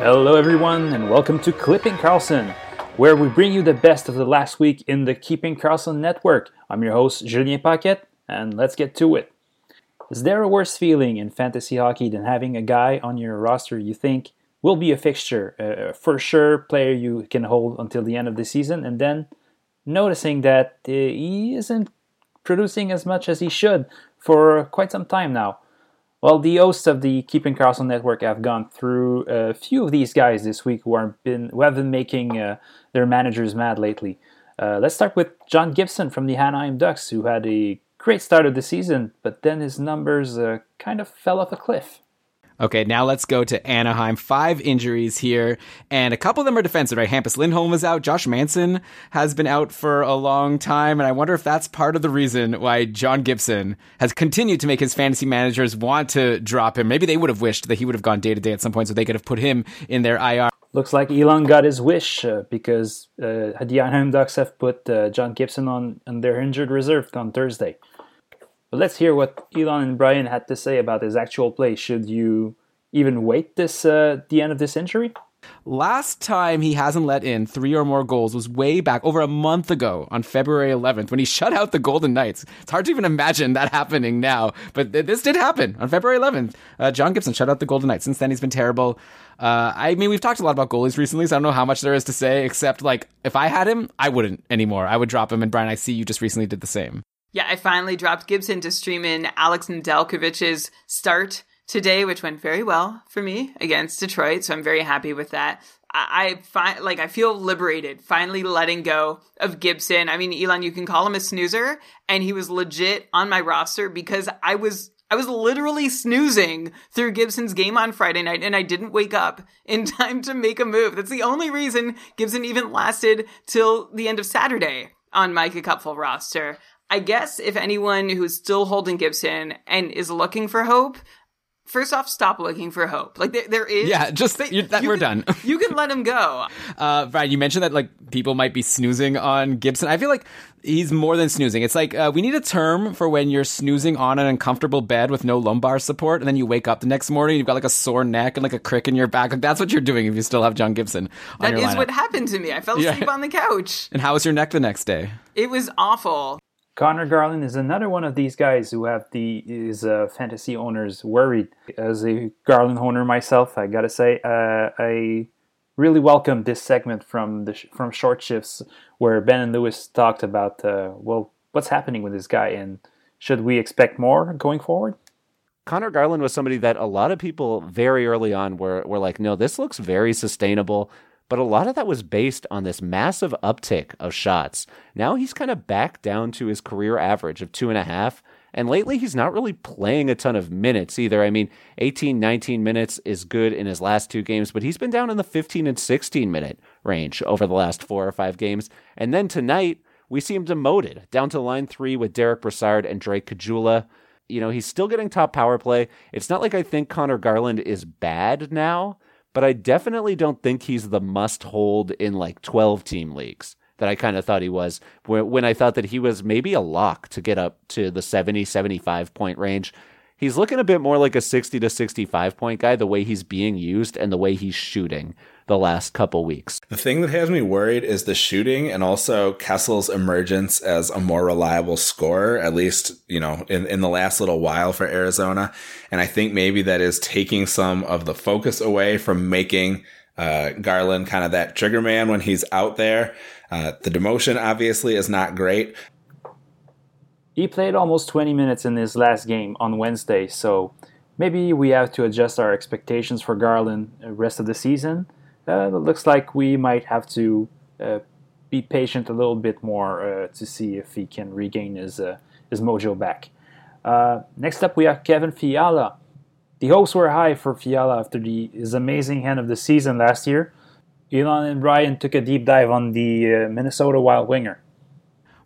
Hello, everyone, and welcome to Clipping Karlsson, where we bring you the best of the last week in the Keeping Karlsson network. I'm your host, Julien Paquette, and let's get to it. Is there a worse feeling in fantasy hockey than having a guy on your roster you think will be a fixture, a for sure player you can hold until the end of the season, and then noticing that he isn't producing as much as he should for quite some time now? Well, the hosts of the Keeping Karlsson Network have gone through a few of these guys this week who, are been, who have been making uh, their managers mad lately. Uh, let's start with John Gibson from the Anaheim Ducks, who had a great start of the season, but then his numbers uh, kind of fell off a cliff. Okay, now let's go to Anaheim. Five injuries here, and a couple of them are defensive, right? Hampus Lindholm is out. Josh Manson has been out for a long time, and I wonder if that's part of the reason why John Gibson has continued to make his fantasy managers want to drop him. Maybe they would have wished that he would have gone day to day at some point so they could have put him in their IR. Looks like Elon got his wish uh, because uh, the Anaheim Ducks have put uh, John Gibson on, on their injured reserve on Thursday. But let's hear what Elon and Brian had to say about his actual play. Should you even wait this uh, the end of this injury? Last time he hasn't let in three or more goals was way back over a month ago on February 11th when he shut out the Golden Knights. It's hard to even imagine that happening now, but th- this did happen on February 11th. Uh, John Gibson shut out the Golden Knights. Since then, he's been terrible. Uh, I mean, we've talked a lot about goalies recently, so I don't know how much there is to say, except like if I had him, I wouldn't anymore. I would drop him. And Brian, I see you just recently did the same. Yeah, I finally dropped Gibson to stream in Alex Nedeljkovic's start today, which went very well for me against Detroit. So I'm very happy with that. I, find like I feel liberated finally letting go of Gibson. I mean, Elon, you can call him a snoozer, and he was legit on my roster because I was I was literally snoozing through Gibson's game on Friday night and I didn't wake up in time to make a move. That's the only reason Gibson even lasted till the end of Saturday on my Kerfuffle roster. I guess if anyone who's still holding Gibson and is looking for hope, First off, stop looking for hope. Like there, there is. Yeah, just say that, we're can, done. you can let him go. Uh, Brian, you mentioned that like people might be snoozing on Gibson. I feel like he's more than snoozing. It's like uh, we need a term for when you're snoozing on an uncomfortable bed with no lumbar support, and then you wake up the next morning, you've got like a sore neck and like a crick in your back. Like that's what you're doing if you still have John Gibson. That is lineup. what happened to me. I fell asleep yeah. on the couch. And how was your neck the next day? It was awful. Conor Garland is another one of these guys who have the his uh, fantasy owners worried. As a Garland owner myself, I gotta say, uh, I really welcome this segment from the from short shifts where Ben and Lewis talked about uh, well, what's happening with this guy and should we expect more going forward? Conor Garland was somebody that a lot of people very early on were were like, no, this looks very sustainable but a lot of that was based on this massive uptick of shots. Now he's kind of back down to his career average of two and a half. And lately, he's not really playing a ton of minutes either. I mean, 18, 19 minutes is good in his last two games, but he's been down in the 15 and 16 minute range over the last four or five games. And then tonight, we see him demoted down to line three with Derek Brassard and Drake Caggiula. You know, he's still getting top power play. It's not like I think Conor Garland is bad now, but I definitely don't think he's the must hold in like 12 team leagues that I kind of thought he was when I thought that he was maybe a lock to get up to the 70, 75 point range. He's looking a bit more like a 60 to 65 point guy, the way he's being used and the way he's shooting the last couple weeks. The thing that has me worried is the shooting and also Kessel's emergence as a more reliable scorer, at least, you know, in, in the last little while for Arizona. And I think maybe that is taking some of the focus away from making uh, Garland kind of that trigger man when he's out there. Uh, the demotion obviously is not great. He played almost 20 minutes in his last game on Wednesday, so maybe we have to adjust our expectations for Garland the rest of the season. Uh, it looks like we might have to uh, be patient a little bit more uh, to see if he can regain his his mojo back. Next up, we have Kevin Fiala. The hopes were high for Fiala after the, his amazing end of the season last year. Elon and Brian took a deep dive on the Minnesota Wild winger.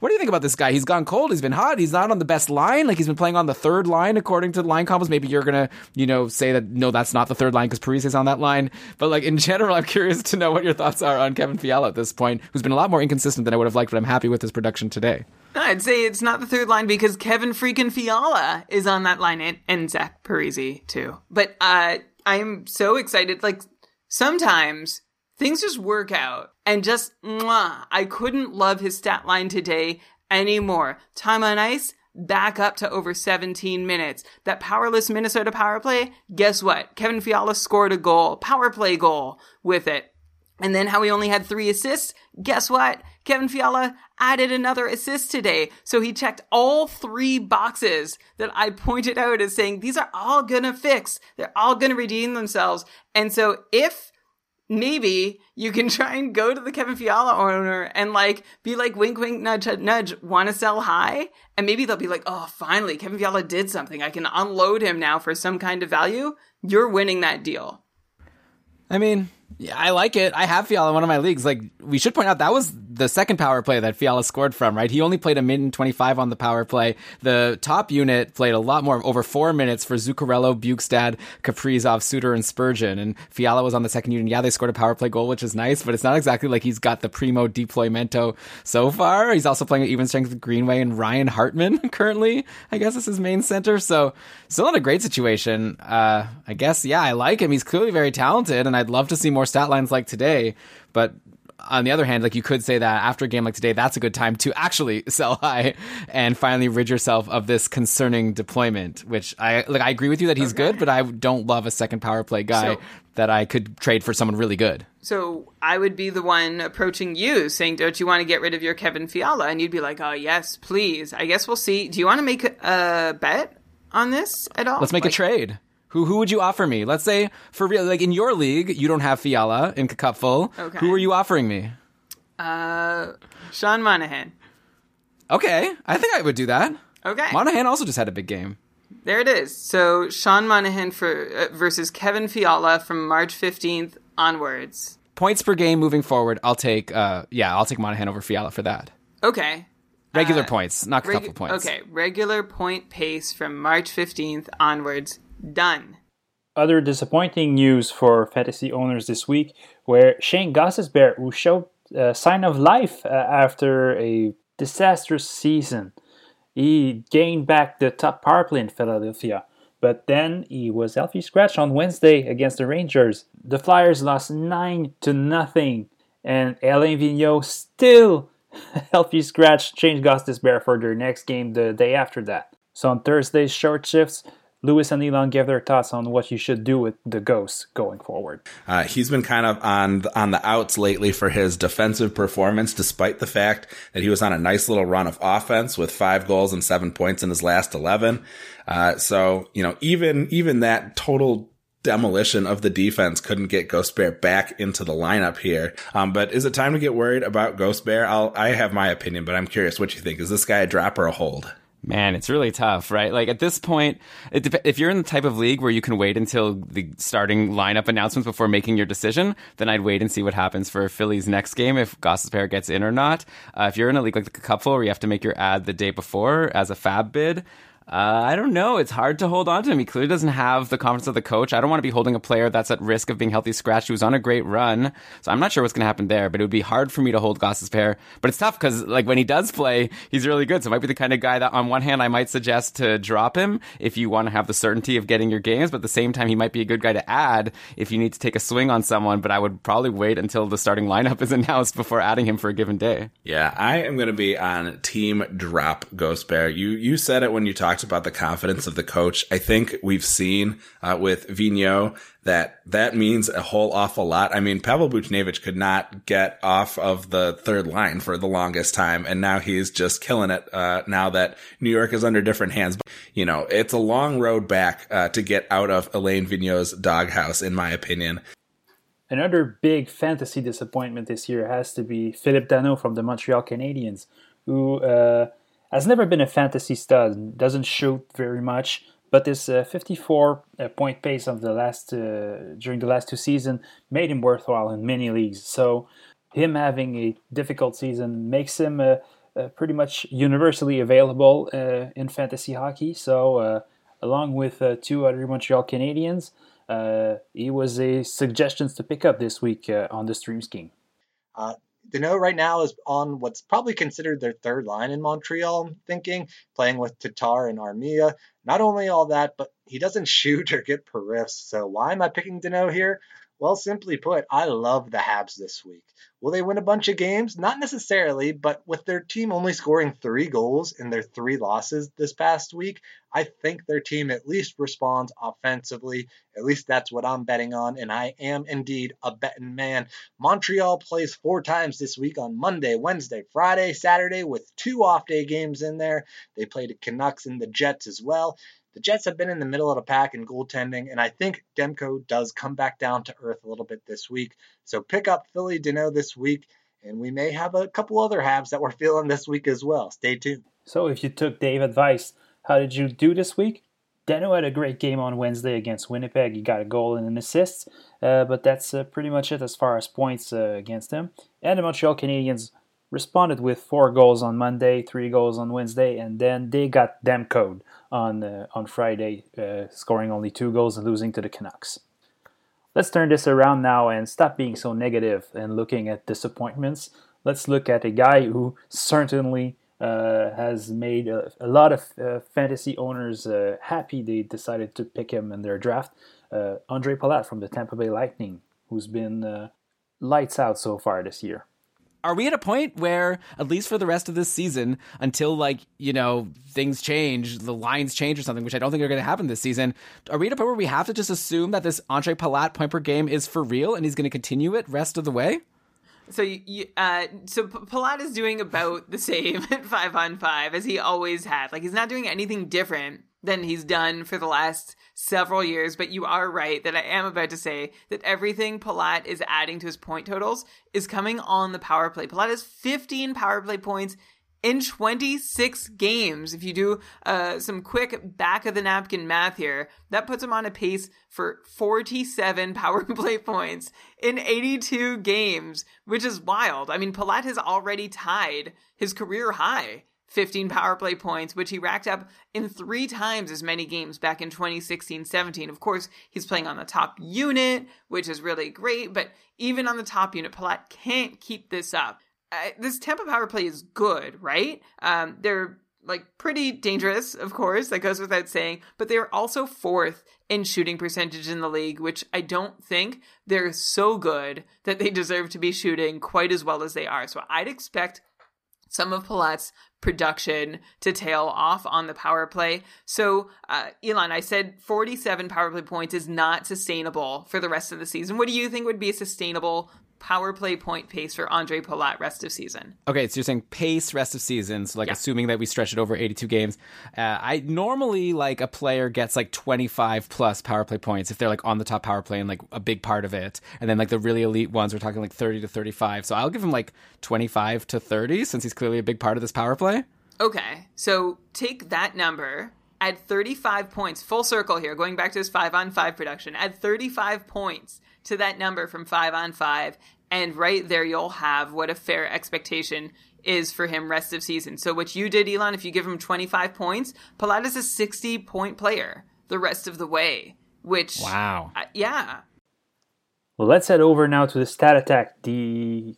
What do you think about this guy? He's gone cold. He's been hot. He's not on the best line. Like he's been playing on the third line according to line combos. Maybe you're gonna, you know, say that no, that's not the third line because Parise is on that line. But like in general, I'm curious to know what your thoughts are on Kevin Fiala at this point, who's been a lot more inconsistent than I would have liked. But I'm happy with his production today. I'd say it's not the third line because Kevin freaking Fiala is on that line and, and Zach Parise too. But uh, I'm so excited. Like sometimes things just work out and just mwah, I couldn't love his stat line today anymore. Time on ice, back up to over 17 minutes. That powerless Minnesota power play, guess what? Kevin Fiala scored a goal, power play goal with it. And then how he only had three assists, guess what? Kevin Fiala added another assist today. So he checked all three boxes that I pointed out as saying these are all gonna fix. They're all gonna redeem themselves. And so if maybe you can try and go to the Kevin Fiala owner and like be like wink wink nudge nudge want to sell high and maybe they'll be like oh finally Kevin Fiala did something I can unload him now for some kind of value you're winning that deal I mean, yeah, I like it. I have Fiala in one of my leagues. Like we should point out, that was the second power play that Fiala scored from. Right, he only played a minute and twenty five on the power play. The top unit played a lot more, over four minutes for Zuccarello, Bjugstad, Kaprizov, Suter, and Spurgeon. And Fiala was on the second unit. Yeah, they scored a power play goal, which is nice, but it's not exactly like he's got the primo deploymento so far. He's also playing at even strength with Greenway and Ryan Hartman currently. I guess is his main center. So still in a great situation. Uh, I guess yeah, I like him. He's clearly very talented, and I'd love to see more stat lines like today. But on the other hand, like you could say that after a game like today, that's a good time to actually sell high and finally rid yourself of this concerning deployment. Which I like. I agree with you that he's good, but I don't love a second power play guy So- that I could trade for someone really good. so I would be the one approaching you saying don't you want to get rid of your Kevin Fiala and you'd be like oh yes please I guess we'll see do you want to make a bet on this at all Let's make a trade. Who who would you offer me? Let's say for real, like in your league, you don't have Fiala in Kerfuffle. Okay. Who are you offering me? uh Sean Monahan Okay, I think I would do that. okay Monahan also just had a big game. There it is. So Sean Monahan for uh, versus Kevin Fiala from March fifteenth onwards. Points per game moving forward. I'll take. Uh, yeah, I'll take Monahan over Fiala for that. Okay. Regular points, not Regu- couple points. Okay, regular point pace from March fifteenth onwards. Done. other disappointing news for fantasy owners this week, where Shayne Gostisbehere, who showed a sign of life uh, after a disastrous season, he gained back the top power play in Philadelphia. But then he was healthy scratch on Wednesday against the Rangers. The Flyers lost nine to nothing, and Alain Vigneault still healthy scratch changed Gossesbear for their next game the day after that. So on Thursday's short shifts, Lewis and Elon gave their thoughts on what you should do with the ghosts going forward. Uh, he's been kind of on on the outs lately for his defensive performance, despite the fact that he was on a nice little run of offense with five goals and seven points in his last eleven. Uh, so you know, even even that total demolition of the defense couldn't get Ghost Bear back into the lineup here. Um, but is it time to get worried about Ghost Bear? I'll I have my opinion, but I'm curious what you think. Is this guy a drop or a hold? Man, it's really tough, right? Like at this point, dep- if you're in the type of league where you can wait until the starting lineup announcements before making your decision, then I'd wait and see what happens for Philly's next game if Gostisbehere gets in or not. Uh, if you're in a league like the Kerfuffle where you have to make your ad the day before as a fab bid, uh, I don't know. It's hard to hold on to him. He clearly doesn't have the confidence of the coach. I don't want to be holding a player that's at risk of being healthy scratched who's on a great run. So I'm not sure what's going to happen there, but it would be hard for me to hold Gostisbehere. But it's tough because like when he does play, he's really good. So it might be the kind of guy that on one hand I might suggest to drop him if you want to have the certainty of getting your games, but at the same time he might be a good guy to add if you need to take a swing on someone. But I would probably wait until the starting lineup is announced before adding him for a given day. Yeah, I am going to be on team drop Ghost Bear. You you said it when you talked talked about the confidence of the coach. I think we've seen uh, with Vigneault that that means a whole awful lot. I mean, Pavel Buchnevich could not get off of the third line for the longest time, and now he's just killing it. Uh, now that New York is under different hands, but, you know, it's a long road back uh, to get out of Alain Vigneault's doghouse, in my opinion. Another big fantasy disappointment this year has to be Phillip Danault from the Montreal Canadiens, who uh, has never been a fantasy stud, doesn't shoot very much, but this uh, 54 uh, point pace of the last uh, during the last two seasons made him worthwhile in many leagues. So him having a difficult season makes him uh, uh, pretty much universally available in fantasy hockey. So along with two other Montreal Canadiens. Uh, he was a suggestions to pick up this week uh, on the stream scheme. Danault right now is on what's probably considered their third line in Montreal, I'm thinking, playing with Tatar and Armia. Not only all that, but he doesn't shoot or get per riffs. So why am I picking Danault here? Well, simply put, I love the Habs this week. Will they win a bunch of games? Not necessarily, but with their team only scoring three goals in their three losses this past week, I think their team at least responds offensively. At least that's what I'm betting on, and I am indeed a betting man. Montreal plays four times this week on Monday, Wednesday, Friday, Saturday, with two off day games in there. They play the Canucks and the Jets as well. The Jets have been in the middle of the pack in goaltending, and I think Demko does come back down to earth a little bit this week. So pick up Philly Danault this week, and we may have a couple other Habs that we're feeling this week as well. Stay tuned. So if you took Dave advice, how did you do this week? Danault had a great game on Wednesday against Winnipeg. He got a goal and an assist, uh, but that's uh, pretty much it as far as points uh, against him. And the Montreal Canadiens responded with four goals on Monday, three goals on Wednesday, and then they got them code on uh, on Friday, uh, scoring only two goals and losing to the Canucks. Let's turn this around now and stop being so negative and looking at disappointments. Let's look at a guy who certainly uh, has made a, a lot of uh, fantasy owners uh, happy. They decided to pick him in their draft. Uh, Ondrej Palat from the Tampa Bay Lightning, who's been lights out so far this year are we at a point where at least for the rest of this season until like you know things change the lines change or something which i don't think are going to happen this season are we at a point where we have to just assume that this ondrej palat point per game is for real and he's going to continue it rest of the way so you, uh, so Palat is doing about the same at five on five as he always had. Like he's not doing anything different than he's done for the last several years. But you are right that I am about to say that everything Palat is adding to his point totals is coming on the power play. Palat has 15 power play points in 26 games. If you do uh, some quick back of the napkin math here, that puts him on a pace for 47 power play points in 82 games, which is wild. I mean, Palat has already tied his career high 15 power play points, which he racked up in three times as many games back in 2016 17. Of course, he's playing on the top unit, which is really great, but even on the top unit, Palat can't keep this up. Uh, this Tampa power play is good, right? Um, they're like pretty dangerous, of course, that goes without saying, but they're also fourth in shooting percentage in the league, which I don't think they're so good that they deserve to be shooting quite as well as they are. So I'd expect some of Palat's production to tail off on the power play. So, uh, Elon, I said 47 power play points is not sustainable for the rest of the season. What do you think would be a sustainable power play point pace for Ondrej Palat rest of season. Okay, so you're saying pace rest of season, so like yeah. assuming that we stretch it over 82 games. Uh, I normally like a player gets like 25 plus power play points if they're like on the top power play and like a big part of it. And then like the really elite ones, we're talking like 30 to 35. So I'll give him like 25 to 30 since he's clearly a big part of this power play. Okay, so take that number add 35 points, full circle here, going back to his five on five production, add 35 points to that number from five on five. And right there, you'll have what a fair expectation is for him rest of season. So what you did, Elon, if you give him 25 points, Palat is a 60 point player the rest of the way, which. Wow. Uh, yeah. Well, let's head over now to the Stat Attack, the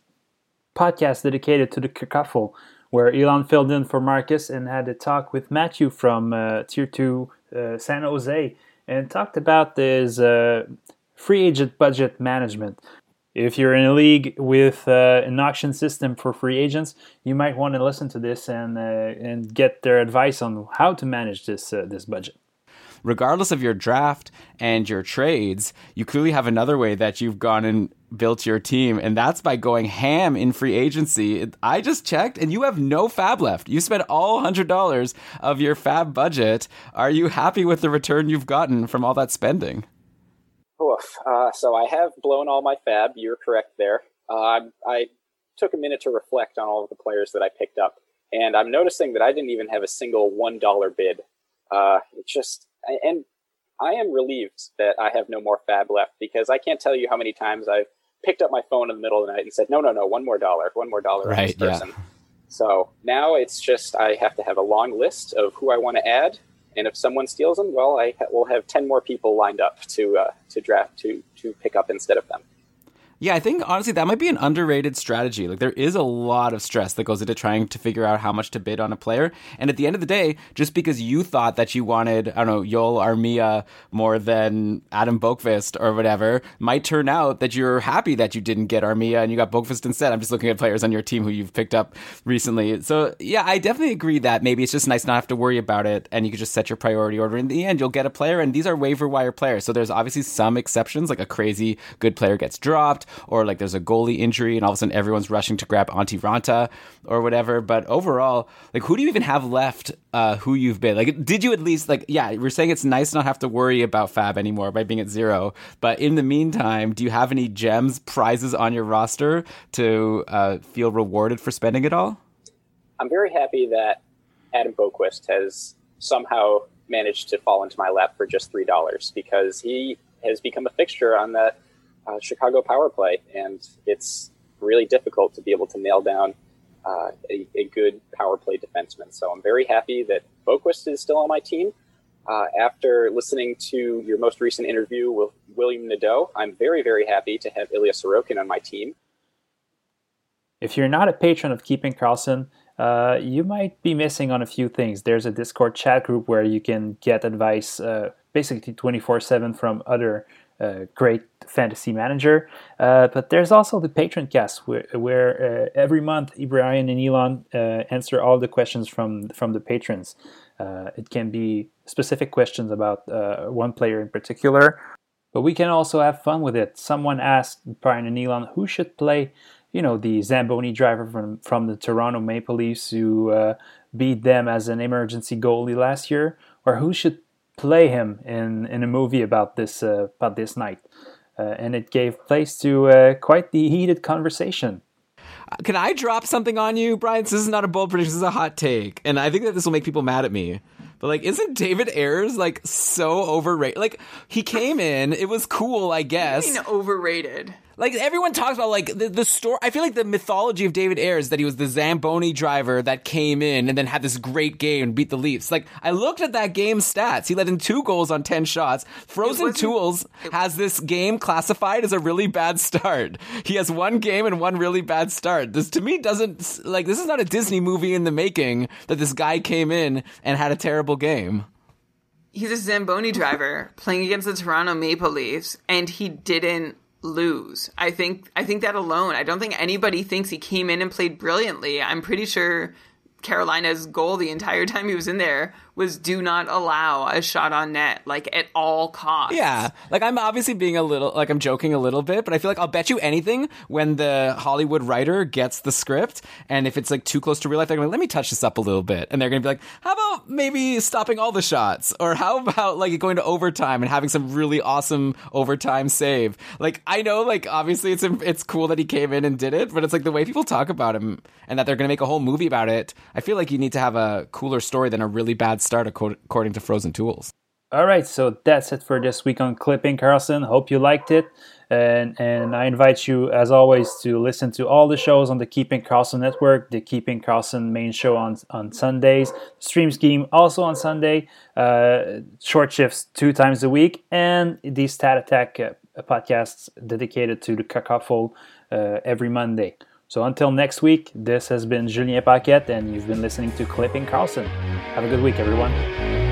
podcast dedicated to the kerfuffle, where Elon filled in for Marcus and had a talk with Matthew from uh, Tier 2 uh, San Jose and talked about his uh, free agent budget management. if you're in a league with uh, an auction system for free agents, you might want to listen to this and uh, and get their advice on how to manage this uh, this budget. Regardless of your draft and your trades, you clearly have another way that you've gone and built your team, and that's by going ham in free agency. I just checked, and you have no fab left. You spent all hundred dollars of your fab budget. Are you happy with the return you've gotten from all that spending? Oof. Uh, so I have blown all my fab. You're correct there. Uh, I took a minute to reflect on all of the players that I picked up, and I'm noticing that I didn't even have a single one dollar bid. Uh, it just and I am relieved that I have no more fab left because I can't tell you how many times I've picked up my phone in the middle of the night and said, "No, no, no, one more dollar, one more dollar right, on this person." Yeah. So now it's just I have to have a long list of who I want to add, and if someone steals them, well, I will have ten more people lined up to uh, to draft to to pick up instead of them. Yeah, I think honestly that might be an underrated strategy. Like there is a lot of stress that goes into trying to figure out how much to bid on a player. And at the end of the day, just because you thought that you wanted, I don't know, Joel Armia more than Adam Boqvist or whatever, might turn out that you're happy that you didn't get Armia and you got Boqvist instead. I'm just looking at players on your team who you've picked up recently. So yeah, I definitely agree that maybe it's just nice not have to worry about it and you can just set your priority order. In the end, you'll get a player and these are waiver wire players. So there's obviously some exceptions, like a crazy good player gets dropped or like there's a goalie injury and all of a sudden everyone's rushing to grab Antti Raanta or whatever. But overall, like who do you even have left uh, who you've been? Like, did you at least like, yeah, we're saying it's nice not have to worry about Fab anymore by being at zero. But in the meantime, do you have any gems, prizes on your roster to uh, feel rewarded for spending it all? I'm very happy that Adam Boqvist has somehow managed to fall into my lap for just three dollars because he has become a fixture on that uh, Chicago power play, and it's really difficult to be able to nail down uh, a, a, good power play defenseman. So I'm very happy that Boqvist is still on my team. Uh, after listening to your most recent interview with William Nadeau, I'm very, very happy to have Ilya Sorokin on my team. If you're not a patron of Keeping Karlsson, uh, you might be missing on a few things. There's a Discord chat group where you can get advice uh, basically 24 7 from other a great fantasy manager. Uh, but there's also the patron cast where, where uh, every month Brian and Elon uh, answer all the questions from from the patrons. Uh, it can be specific questions about uh, one player in particular, but we can also have fun with it. Someone asked Brian and Elon who should play, you know, the Zamboni driver from from the Toronto Maple Leafs who uh, beat them as an emergency goalie last year, or who should play him in, in a movie about this uh, about this night, uh, and it gave place to uh, quite the heated conversation. Uh, can I drop something on you, Brian? This is not a bold prediction. This is a hot take, and I think that this will make people mad at me. But like, isn't David Ayres like so overrated? Like, he came in, it was cool, I guess. overrated? Like everyone talks about like the, the story. I feel like the mythology of David Ayres that he was the Zamboni driver that came in and then had this great game and beat the Leafs. Like I looked at that game stats. He let in two goals on ten shots. Frozen Tools has this game classified as a really bad start. He has one game and one really bad start. This to me doesn't like this is not a Disney movie in the making that this guy came in and had a terrible game he's a Zamboni driver playing against the Toronto Maple Leafs, and he didn't lose. I think I think that alone. I don't think anybody thinks he came in and played brilliantly. I'm pretty sure Carolina's goal the entire time he was in there was do not allow a shot on net, like at all costs. Yeah. Like I'm obviously being a little, like I'm joking a little bit, but I feel like I'll bet you anything when the Hollywood writer gets the script and if it's like too close to real life, they're going to let me touch this up a little bit. And they're going to be like, how about maybe stopping all the shots? Or how about like going to overtime and having some really awesome overtime save? Like I know, like obviously it's, it's cool that he came in and did it, but it's like the way people talk about him and that they're going to make a whole movie about it. I feel like you need to have a cooler story than a really bad start according to Frozen Tools. All right, so that's it for this week on Clipping Karlsson. Hope you liked it. And, and I invite you, as always, to listen to all the shows on the Keeping Karlsson Network, the Keeping Karlsson main show on, on Sundays, Stream Scheme also on Sunday, uh, short shifts two times a week, and the Stat Attack uh, podcasts dedicated to the Kerfuffle uh, every Monday. So until next week, this has been Julien Paquette, and you've been listening to Clipping Karlsson. Have a good week, everyone.